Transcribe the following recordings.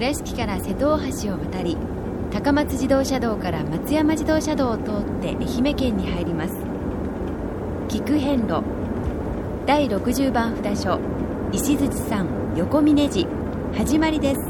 倉敷から瀬戸大橋を渡り高松自動車道から松山自動車道を通って愛媛県に入ります。菊遍路。第60番札所。石槌山横峰寺。始まりです。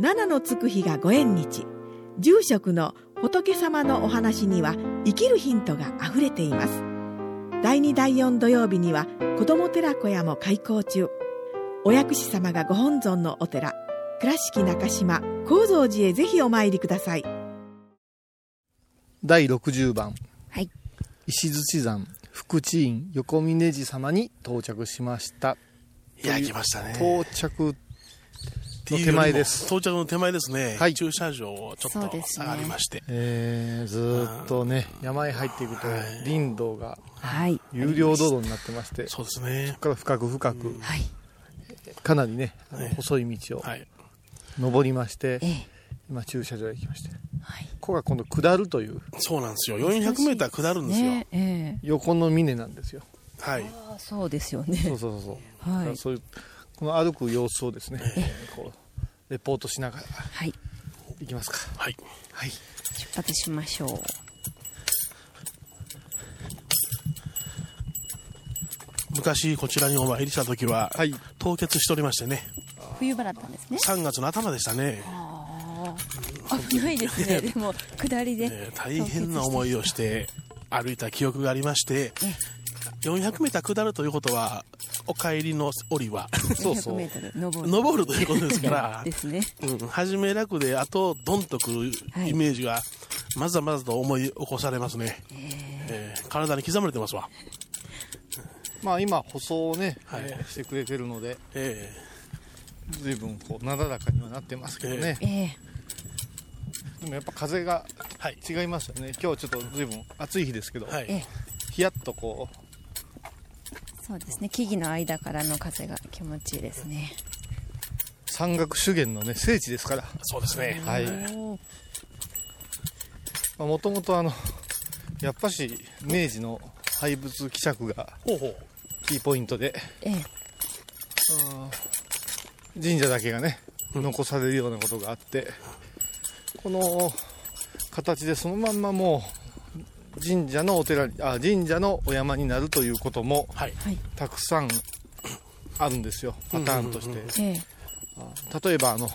七のつく日がご縁日。住職の仏様のお話には生きるヒントがあふれています。第2第4土曜日には子ども寺小屋も開校中。お薬師様がご本尊のお寺。倉敷中島・高蔵寺へぜひお参りください。第60番、はい、石槌山福地院横峯寺様に到着しました。いや来ましたね。到着の手前です。到着の手前ですね、はい。駐車場をちょっとそうですね。下がりまして、えー、ずーっとね山へ入っていくとはい。林道がはい。有料道路になってましてそそうですね。こから深く深くはい。かなりねあのね。細い道をはい。登りましてええ。今駐車場へ来まして。はい。ここが今度下るという。そうなんですよ。400メーター下るんですよ、ね。ええ。横の峰なんですよ。はい。あそうですよね。そうそうそうそう。はい。そういうこの歩く様子をですねこうレポートしながら。はい。行きますか。はい。はい。出発しましょう。昔こちらにお参りした時は、はい。凍結しておりましてね。冬場だったんですね。3月の頭でしたね、危ないですね。でも下りで、えー大変な思いをして歩いた記憶がありまして400メーター下るということはお帰りの折は。そうそう。100メートル登る。登るということですから。ですね。うん、初め楽であとドンとくるイメージがまずまずと思い起こされますね、えー。体に刻まれてますわ、まあ今舗装をね、はい。えーしてくれてるのでえ随分こうなだらかにはなってますけどね、ええ。でもやっぱ風がーはい。違いますよね。今日ちょっと随分暑い日ですけど、はい、えヒヤッとこそうですね。木々の間からの風が気持ちいいですね。う山岳修験のね聖地ですから。そうですね。はい。もともとあのやっぱし明治の廃仏希釈がキーポイントでええ。神社だけがね残されるようなことがあってこの形でそのまんまもう神社のお寺にあ神社のお山になるということもはい。たくさんあるんですよ。パターンとして、ええ。例えばあの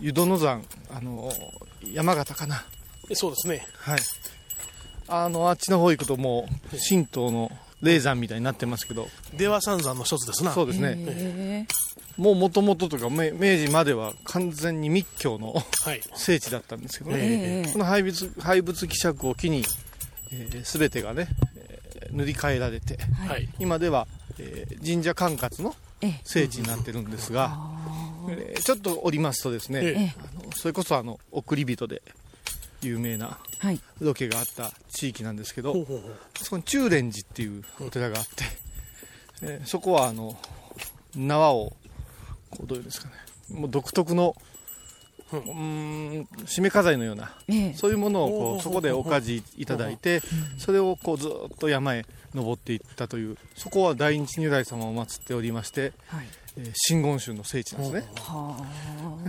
湯殿山あの山形かな。えそうですね。はい。あのあっちの方行くともう神道の霊山みたいになってますけど。出羽三山の一つですな。そうですね、えもうもともととか明明治までは完全に密教のはい。聖地だったんですけどね、この廃仏廃仏希釈を機に、えー、全てがね、えー塗り替えられてはい。今では、えー神社管轄の聖地になってるんですが、えーちょっと降りますとですね、え。あのそれこそあの送り人で有名なはい。ロケがあった地域なんですけど、ほうほうほう。そこに中蓮寺っていうお寺があって、えーそこはあの縄をこうどういうんですかね。もう独特のうーん締め飾りのようなええ。そういうものをこうそこでおかじいただいてそれをこうずっと山へ登っていったというそこは大日如来様を祀っておりまして、はい。えー真言宗の聖地なんですね。は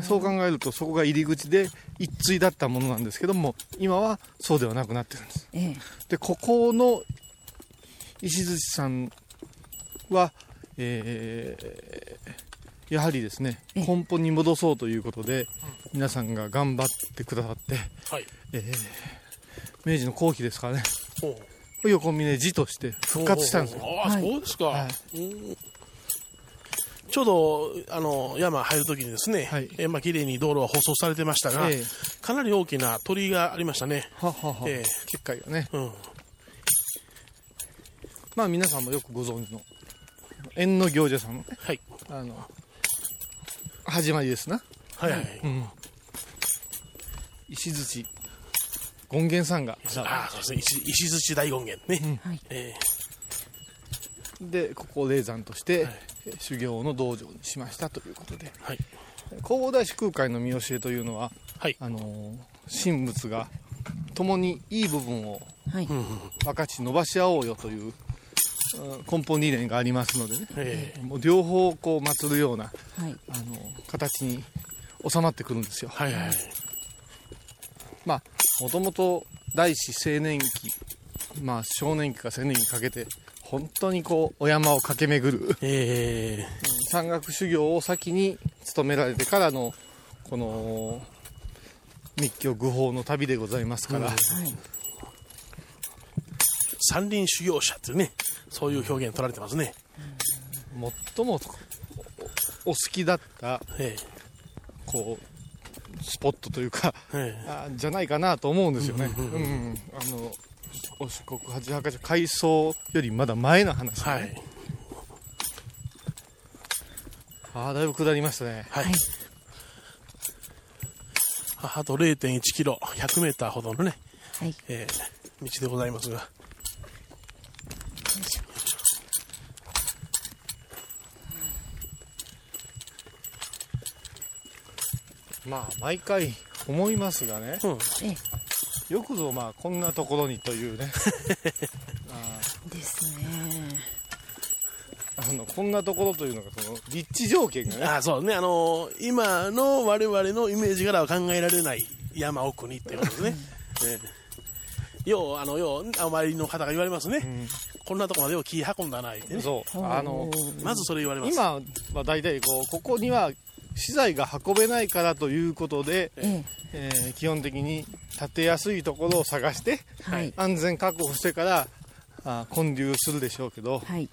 そう考えるとそこが入り口で一対だったものなんですけども今はそうではなくなってるんです。ええ。でここの石槌さんは、えーやはりですねええ。根本に戻そうということで皆さんが頑張ってくださって、はい。えー明治の後期ですからね横峰寺として復活したんですよ。あそうですか、はい。うんちょうどあの山入るときにですね、はい。えーまあ綺麗に道路は舗装されてましたが、ええ。かなり大きな鳥居がありましたね。ははは、ええ。結界がね。うん、まあ皆さんもよくご存知の縁の行者さん。のねはい、あの始まりですな。はい、はい。うん。石槌権現さんが。ああ、そうですね。石石槌大権現ね。はい。えでここを霊山として、はい。え修行の道場にしましたということでえはい、弘法大師空海の見教えというのははい。あのー神仏が共にいい部分を分かち伸ばし合おうよといううん根本理念がありますのでね。ええ。もう両方こう祀るようなはい。あの形に収まってくるんですよ。はいはい。まあもともと大師青年期まあ少年期か青年期にかけて本当にこうお山を駆け巡る。ええ。山岳修行を先に務められてからのこの密教愚法の旅でございますから、うんはい。山林修行者っていうね、そういう表現取られてますね。最もおお好きだったえこうスポットというかええ。あじゃないかなと思うんですよね。うんうん。うん。あのお四国八幡所改装よりまだ前の話、えはい。ああだいぶ下りましたね。はい。はいああと0.1キロ、100メーターほどのね、はいええ道でございますが。まあ毎回思いますがね、うん。えよくぞまあこんなところにというね。ですね。ーあのこんなところというのがその立地条件がね。あそうね、あのー今の我々のイメージからは考えられない山奥にってことですね。ええよう、あの、よう、あまりの方が言われますね。こんなとこまでよう気運んだな、言ってね。そう。あのまずそれ言われます。今は大体こうここには資材が運べないからということで、ええ。ー基本的に建てやすいところを探してえはい。安全確保してからあ混流するでしょうけどはい。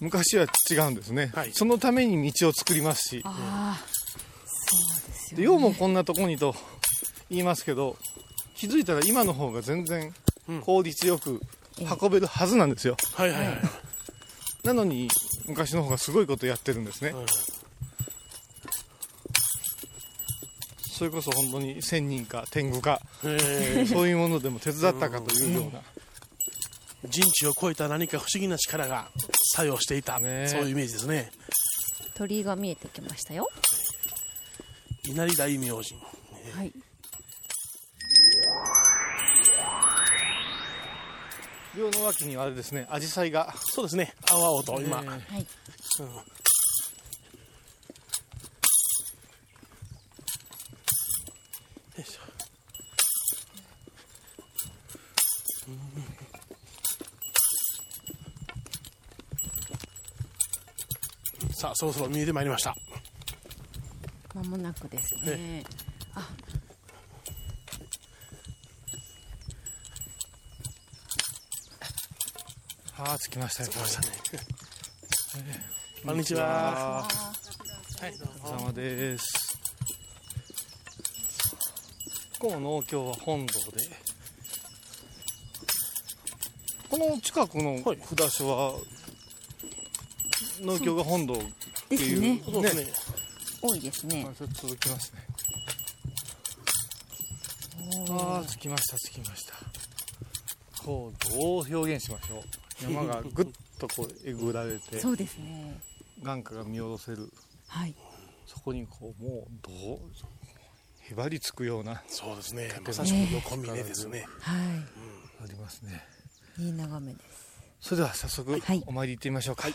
昔は違うんですね、はい。そのために道を作りますし。ああそうですようもこんなとこにと言いますけど気づいたら今の方が全然うん。効率よく運べるはずなんですよ、はいはいはい。なのに昔の方がすごいことやってるんですね、うんそれこそ本当に仙人か天狗かえ。そういうものでも手伝ったかというような、ー人知を超えた何か不思議な力が作用していた、ね。そういうイメージですね。鳥居が見えてきましたよ。稲荷大明神。はい。寮の脇にはあれですね紫陽花がそうですね、青々と今、えーはい。よいしょうんさあそろそろ見えてまいりました。まもなくですね。あ。はあ着きましたよ着きましたね。こんにちは。は。いどうお疲れ様です。ここの農協は本堂で。この近くのはい。札所は農協が本堂っていう。ですね。ね。多いですね。あちょっと続きますね。ああ着きました着きました。こうどう表現しましょう。山がぐっとこうえぐられてそうですね。眼下が見下ろせる。はい。そこにこうもうどうへばりつくようなそうですね。まさしく横峰ですね。はありますね。い。いい眺めです。それでは早速はい。お参り行ってみましょうか、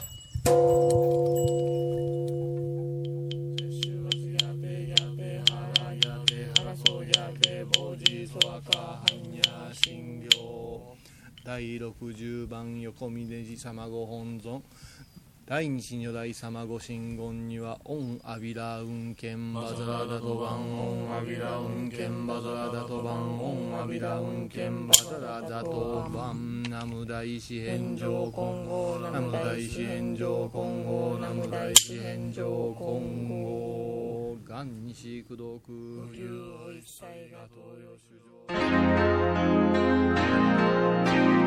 第60番横峰寺様ご本尊。第二如来様ご神言には、オンアビラ運剣バザラダトバン、オンアビラ運剣バザラダトバン、オンアビラ運剣バザラダトバン、ナム大師返上金剛、ナム大師返上金剛、ナム大師返上金剛、元西功徳、竜一切が東洋主上。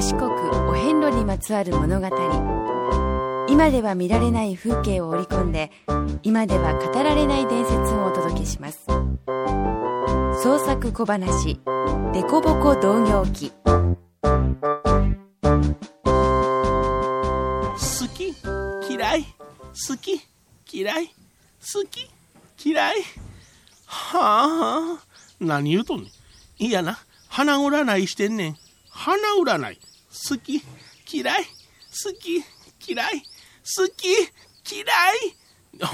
お四国お遍路にまつわる物語。今では見られない風景を織り込んで今では語られない伝説をお届けします。創作小話「デコボコ同業記」好き？嫌い？好き？嫌い？好き？嫌い？はあ？何言うとんねん。いやな花占いしてんねん。花占い。好き嫌い好き嫌い好き嫌い。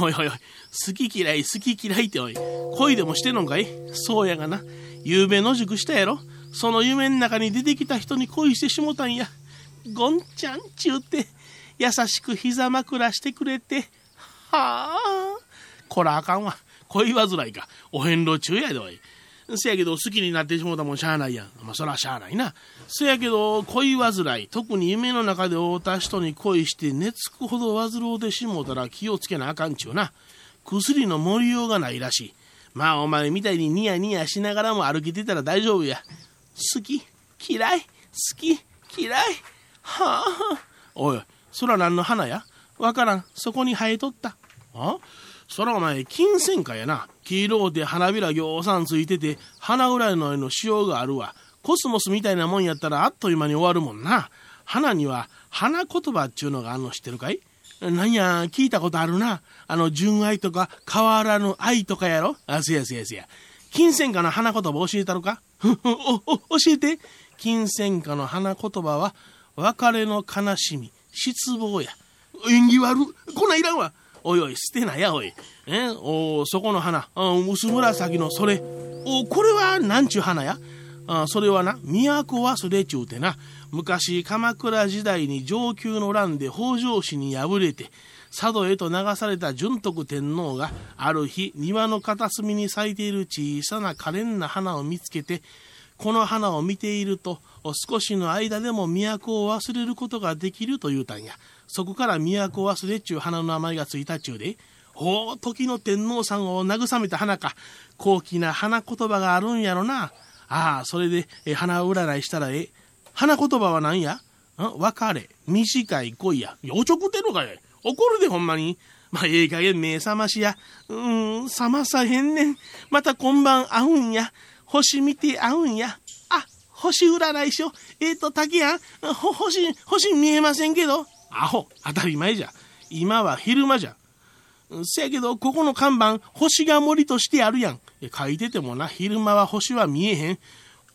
おいおいおい好き嫌い好き嫌いっておい恋でもしてんのかい？そうやがな。夕べ野宿したやろ？その夢の中に出てきた人に恋してしもたんや。ゴンちゃんちゅうて優しく膝枕してくれて。はあこらあかんわ。恋煩いか。お遍路中やでおい。せやけど好きになってしもうたもんしゃあないやん。まあそらしゃあないな。せやけど恋煩い。特に夢の中で会うた人に恋して寝つくほど煩うてしもうたら気をつけなあかんちゅうな。薬の盛りようがないらしい。まあお前みたいにニヤニヤしながらも歩けてたら大丈夫や。好き嫌い好き嫌い。はあ。おいそら何の花や？わからん。そこに生えとった。あ？そらお前金銭花やな。黄色うて花びらぎょうさんついてて花ぐらいの絵の仕様があるわ。コスモスみたいなもんやったらあっという間に終わるもんな。花には花言葉っちゅうのがあんの知ってるかい？なんや聞いたことあるな。あの純愛とか変わらぬ愛とかやろ？あせやせやせや。金銭花の花言葉教えたのか？おお教えて。金銭花の花言葉は別れの悲しみ失望や。縁起悪こんないらんわ。おいおい捨てなやおい。え？おそこの花。薄紫のそれ。おこれはなんちゅう花や？あそれはな都忘れちゅうてな。昔鎌倉時代に上級の乱で北条氏に敗れて佐渡へと流された純徳天皇がある日庭の片隅に咲いている小さな可憐な花を見つけてこの花を見ていると少しの間でも都を忘れることができると言うたんや。そこから都忘れちゅう花の名前がついたちゅうでほう時の天皇さんを慰めた花か高貴な花言葉があるんやろなああそれでえ花占いしたらええ花言葉は何や？ん？別れ短い恋やいやおちょくてんのかい怒るでほんまにまあ、ええ加減目覚ましや。うーん、覚まさへんねん。また今晩会うんや。星見て会うんや。あ、星占いしよ。えっ、と、竹やん。ほ、星、星見えませんけど。アホ、当たり前じゃ。今は昼間じゃ。せやけど、ここの看板、星が森としてあるやん。書いててもな、昼間は星は見えへん。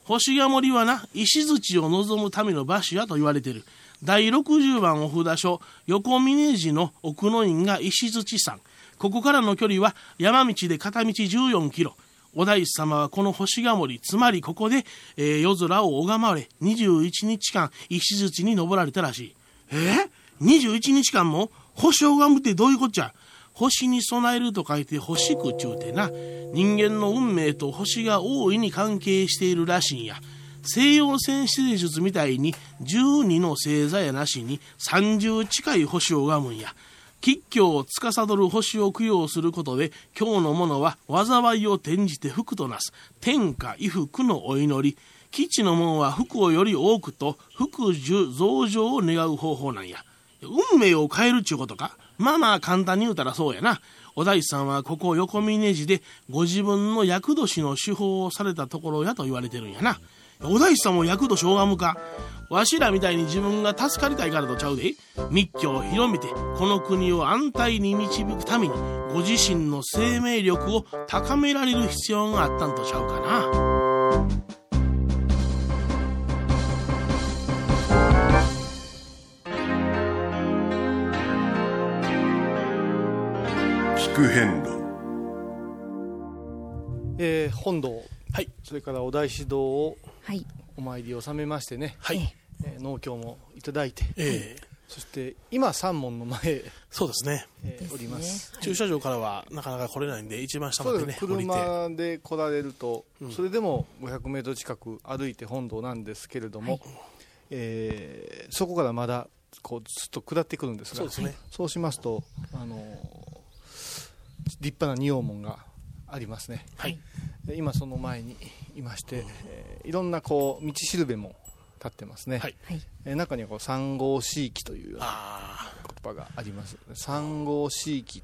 星が森はな、石槌を望むための場所やと言われてる。第60番お札所、横峰寺の奥の院が石槌山。ここからの距離は山道で片道14キロ。お大師様はこの星が森、つまりここで、えー夜空を拝まれ、21日間石槌に登られたらしい。え？ー、?21 日間も星を拝むってどういうこっちゃ？星に備えると書いて星くちゅうてな、人間の運命と星が大いに関係しているらしいんや。西洋戦士術みたいに12の星座やなしに30近い星を拝むんや。吉凶を司る星を供養することで今日のものは災いを転じて福となす天下衣服のお祈り基地の門は福をより多くと福寿増上を願う方法なんや運命を変えるっちゅうことか？まあまあ簡単に言うたらそうやな。お大師さんはここ横峰寺でご自分の厄年の手法をされたところやと言われてるんやな。お大師さんも厄年拝むか？わしらみたいに自分が助かりたいからとちゃうで。密教を広めてこの国を安泰に導くためにご自身の生命力を高められる必要があったんとちゃうかな。聞く遍路。えー本堂、はい。それからお大師堂をはい。お参りを収めましてね、はい。えー農協もいただいて、ええ。そして今三門の前へ、そうですね。えーおります。駐車場からはなかなか来れないんで一番下まそうです。ね車で来られると、うん。それでも 500m 近く歩いて本堂なんですけれども、えーそこからまだこうずっと下ってくるんですがそうですね。そうしますと、あのー立派な仁王門がありますね。はい。で今その前にいまして、えーいろんなこう道しるべも立ってますね、はい。はい。えー中にはこう三号四域という言葉があります。三号四域、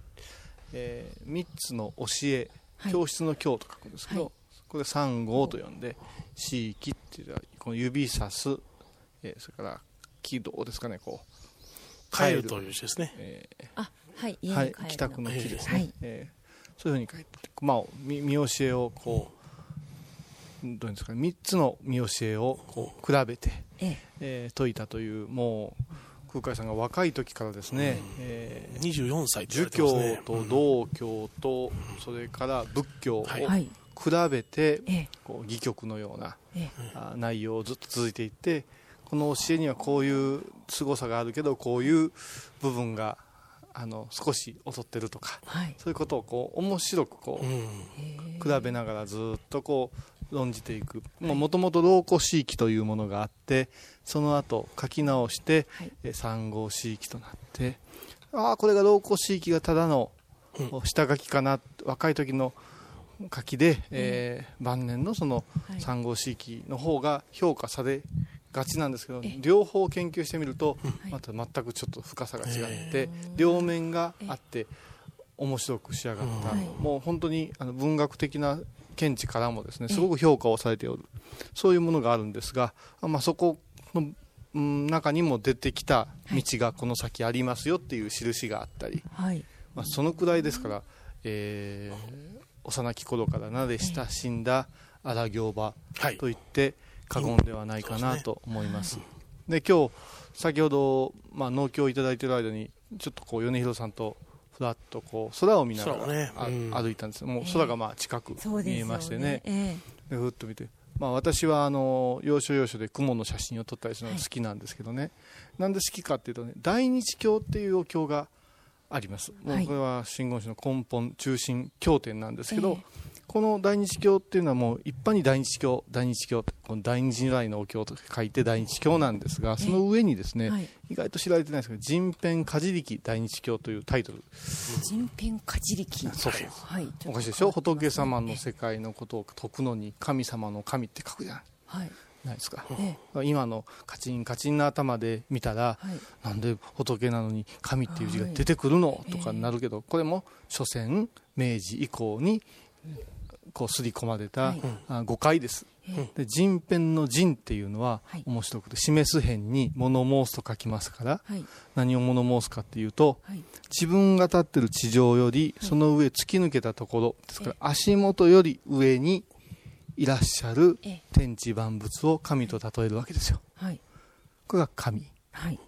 えー、3つの教え、はい。教室の教と書くんですけど、はい。これ三号と呼んで四域っていうのはこの指さす、えーそれから軌道ですかねこう。あ帰る。という字ですね。えあはい家に帰るの。帰宅の。木ですね、はいえー。そういうふうに書いてまあ見見教えをこう、どういうんですかね。3つの見教えをこう比べて、ええ。えー解いたというもう空海さんが若い時からですね、えー24歳儒教と道教とそれから仏教を比べてええ。こう戯曲のようなえ。あ内容をずっと続いていってこの教えにはこういう凄さがあるけどこういう部分があの少し劣ってるとかはい。そういうことをこう面白くこうん。う比べながらずっとこう論じていく。もともと老古地域というものがあってその後書き直して、はい。え三号地域となってああこれが老古地域がただのうん。下書きかな若い時の書きで、えー晩年のそのはい。三号地域の方が評価されがちなんですけどえ両方研究してみるとはい。また全くちょっと深さが違ってえ両面があって面白く仕上がった、はい。もう本当にあの文学的な見地からもですねすごく評価をされておる。そういうものがあるんですが、あまあ、そこの、うん、中にも出てきた道がこの先ありますよっていう印があったり、はい。まあ、そのくらいですから、えー幼き頃から慣れ親しんだ荒行場はい。と言って過言ではないかなと思います。で今日先ほど、まあ、農協をいただいている間にちょっとこう米広さんとふらっとこう空を見ながら、ね。あうん。歩いたんです。もう空がまあ近く見えましてね。えでふっと見て、まあ、私はあの要所要所で雲の写真を撮ったりするのが好きなんですけどね、なんで好きかっていうとね大日経っていうお経があります。もはい。うこれは真言宗の根本中心経典なんですけど、えこの大日経っていうのはもう一般に大日経大日経この大日如来のお経と書いて大日経なんですがその上にですね、えはい。意外と知られてないですけど人編かじりき大日経というタイトル。人編かじりき。そうそう。はい。おかしいでしょ？仏様の世界のことを解くのに神様の神って書くじゃんはい。ないですか、え今のカチンカチンの頭で見たら、はい。なんで仏なのに神っていう字が出てくるの、はいとかになるけど、これも所詮明治以降にこう刷り込まれた、は誤解です、えで人編の人っていうのははい。面白くて示す辺に物申すと書きますからはい。何を物申すかっていうとはい。自分が立ってる地上よりその上突き抜けたところですから足元より上にいらっしゃるえ。天地万物を神と例えるわけですよ。はい。これが神。はい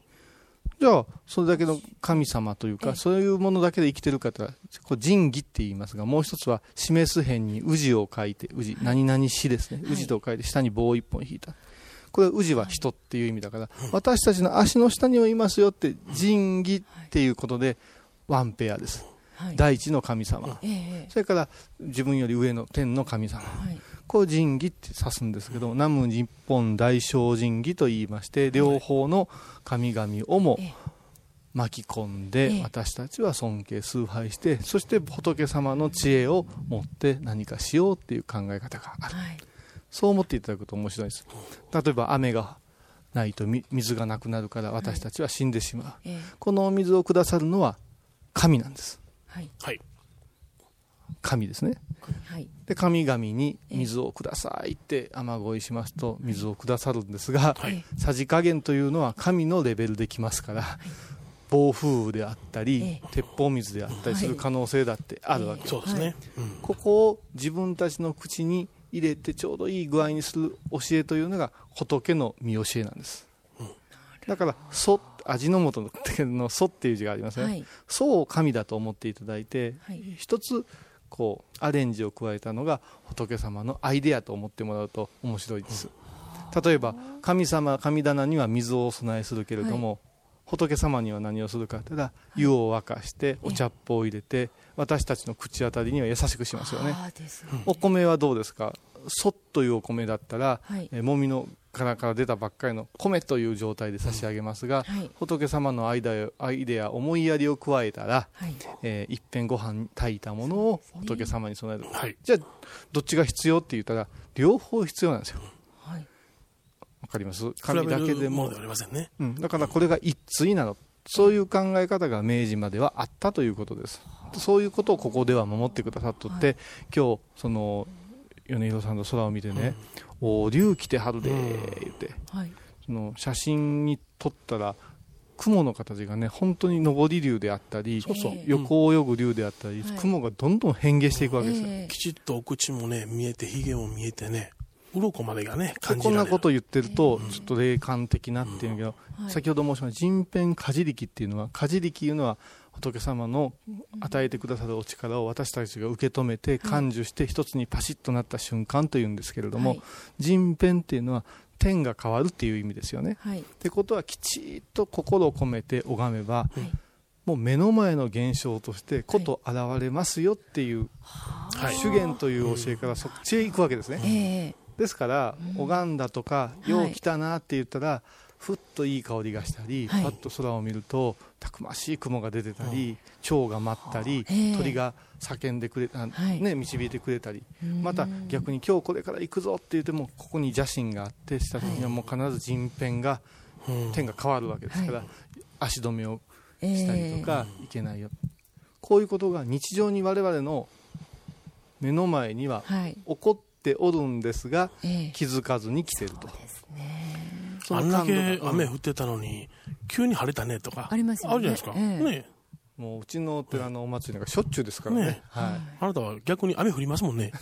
じゃあそれだけの神様というかええ。そういうものだけで生きてる方はこれ仁義って言いますがもう一つは示す辺に氏を書いて氏何々氏ですね。はい。氏と書いて下に棒を一本引いた。これは氏は人っていう意味だから私たちの足の下にもいますよって仁義っていうことでワンペアです。はい。第一の神様。ええ。それから自分より上の天の神様。はいこう仁義って指すんですけど南無日本大聖仁義と言いまして両方の神々をも巻き込んで私たちは尊敬崇拝してそして仏様の知恵を持って何かしようっていう考え方があるはいそう思っていただくと面白いです例えば雨がないと水がなくなるから私たちは死んでしまうええこのお水をくださるのは神なんですはい。神ですねはい。で神々に水をくださいって雨乞いしますと水をくださるんですが、はい。さじ加減というのは神のレベルできますから、暴風雨であったり、え鉄砲水であったりする可能性だってあるわけ、そうですね。うん。ここを自分たちの口に入れてちょうどいい具合にする教えというのが仏の見教えなんです、だから「祖」味の素の「祖」っていう字がありますね、はい。祖を神だと思っていただいて、はい。一つこうアレンジを加えたのが仏様のアイデアと思ってもらうと面白いです、例えば神様神棚には水をお供えするけれども、仏様には何をするか。たら湯を沸かしてお茶っ葉を入れて私たちの口当たりには優しくしますよね。ねお米はどうですか？そっというお米だったら、はい。えーもみの殻から出たばっかりの米という状態で差し上げますが、はい。仏様のアイデアアイデア思いやりを加えたら、はい。えー、いっぺんご飯炊いたものを仏様に備える、はい。じゃあどっちが必要って言ったら両方必要なんですよ。はい。わかります？比べ神だけでも。るものではありませんね。うん、だからこれが一対なの。そういう考え方が明治まではあったということです。そういうことをここでは守ってくださっとって、今日その米広さんの空を見てね「おお竜来てはるで」言って。はい。その写真に撮ったら雲の形がね本当に上り竜であったりそうそう。横を泳ぐ竜であったり、はい。雲がどんどん変化していくわけですよ、ええきちっとお口もね、見えて、髭も見えてね、鱗までがね、で感じられる。こんなこと言ってると、ちょっと霊感的なっていうけど、はい。先ほど申しました人偏かじ力っていうのはかじ力いうのは仏様の与えてくださるお力を私たちが受け止めて感受して一つにパシッとなった瞬間というんですけれども、はい。人偏っていうのは天が変わるっていう意味ですよね。はい。ってことはきちっと心を込めて拝めば、はい。もう目の前の現象としてこと現れますよっていう、はい。修験という教えからそっちへ行くわけですね。ええ。ですから、拝んだとか、い。よう来たなって言ったら、ふっといい香りがしたり、はい。パッと空を見ると、たくましい雲が出てたり、蝶が舞ったり、ええ。鳥が叫んでくれた、はい。ね、導いてくれたり、うん。また逆に今日これから行くぞって言っても、ここに邪神があって、した時にはもう必ず人偏が、うん。天が変わるわけですから、はい。足止めをええしたりとか、いけないよ。こういうことが日常に我々の目の前にははい。起こっておるんですが、ええ。気づかずに来てると。そあんだけ雨降ってたのに、急に晴れたねとか。ありますよね。あるじゃないですか。ええ。ね。もううちのお寺のお祭りなんかしょっちゅうですからね。ね。はあなたは逆に雨降りますもんね。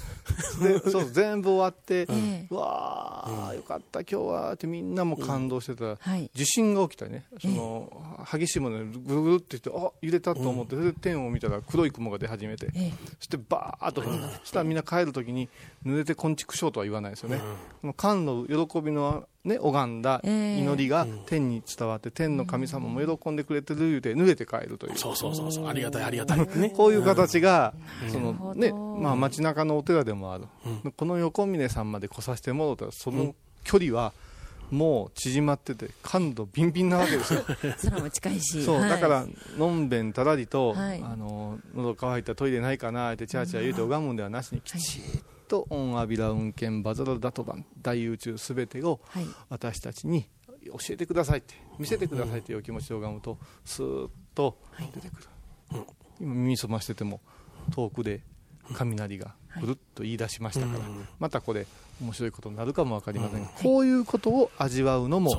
そう、全部終わって、ええ。うわあ、よかった、今日はってみんなも感動してた。ら、はい。地震が起きたりね、その、激しいものでぐるぐるって言って、あ、揺れたと思って、それで天を見たら黒い雲が出始めて、ええ。そしてバーッとそしたらみんな帰るときに、濡れてこんちくしょうとは言わないですよね。この神の喜びのね、拝んだええ祈りが天に伝わって、天の神様も喜んでくれてる言うて、濡れて帰るという。そうそうそうそう。ありがたい、ありがたい。ね。こういう形が、そなるほどのね、まあ街中のお寺でもある。この横峰さんまで来させてもらったら、その距離は、もう縮まってて、感度ビンビンなわけですよ。空も近いしそう、はいだから、のんべんたらりと、はいあの、喉乾いたトイレないかなって、チャーチャー言うて拝むんではなしに、きちっとオンアビラ運転バザラダトバン大宇宙すべてをはい。私たちに教えてくださいって見せてくださいというお気持ちを拝むとスーッと出てくる、今耳澄ましてても遠くで雷がぐるっと言い出しましたから、またこれ面白いことになるかも分かりませんが、こういうことを味わうのも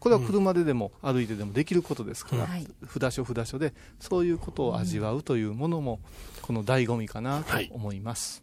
これは車ででも歩いてでもできることですから、はい。札所札所でそういうことを味わうというものもこの醍醐味かなと思います、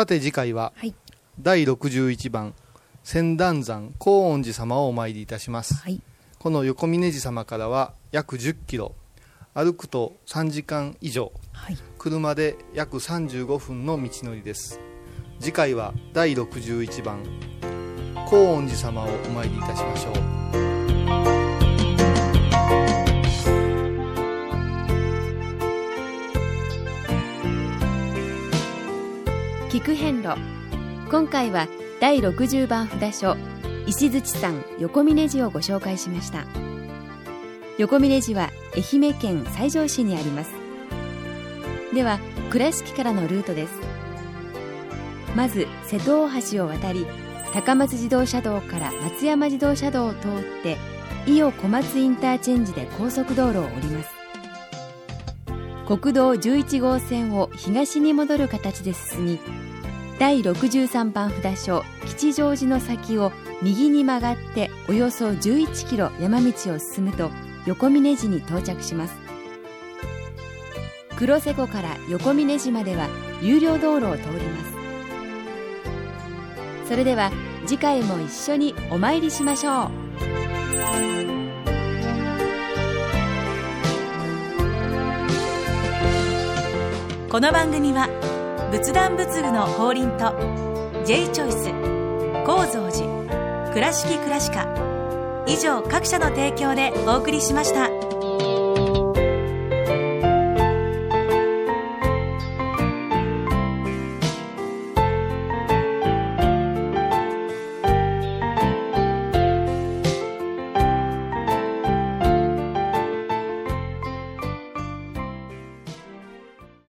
さて次回は、はい。第61番千段山高恩寺様をお参りいたします、はい。この横峯寺様からは約10キロ歩くと3時間以上はい。車で約35分の道のりです。次回は第61番高恩寺様をお参りいたしましょう聞く遍路。今回は第60番札所石槌山横峰寺をご紹介しました。横峰寺は愛媛県西条市にあります。では倉敷からのルートです。まず瀬戸大橋を渡り高松自動車道から松山自動車道を通って伊予小松インターチェンジで高速道路を降ります。国道11号線を東に戻る形で進み第63番札所吉祥寺の先を右に曲がっておよそ11キロ山道を進むと横峰寺に到着します。黒瀬湖から横峰寺までは有料道路を通ります。それでは次回も一緒にお参りしましょう。この番組は仏壇仏具の法輪と J チョイス構造寺倉敷倉歯科以上各社の提供でお送りしました。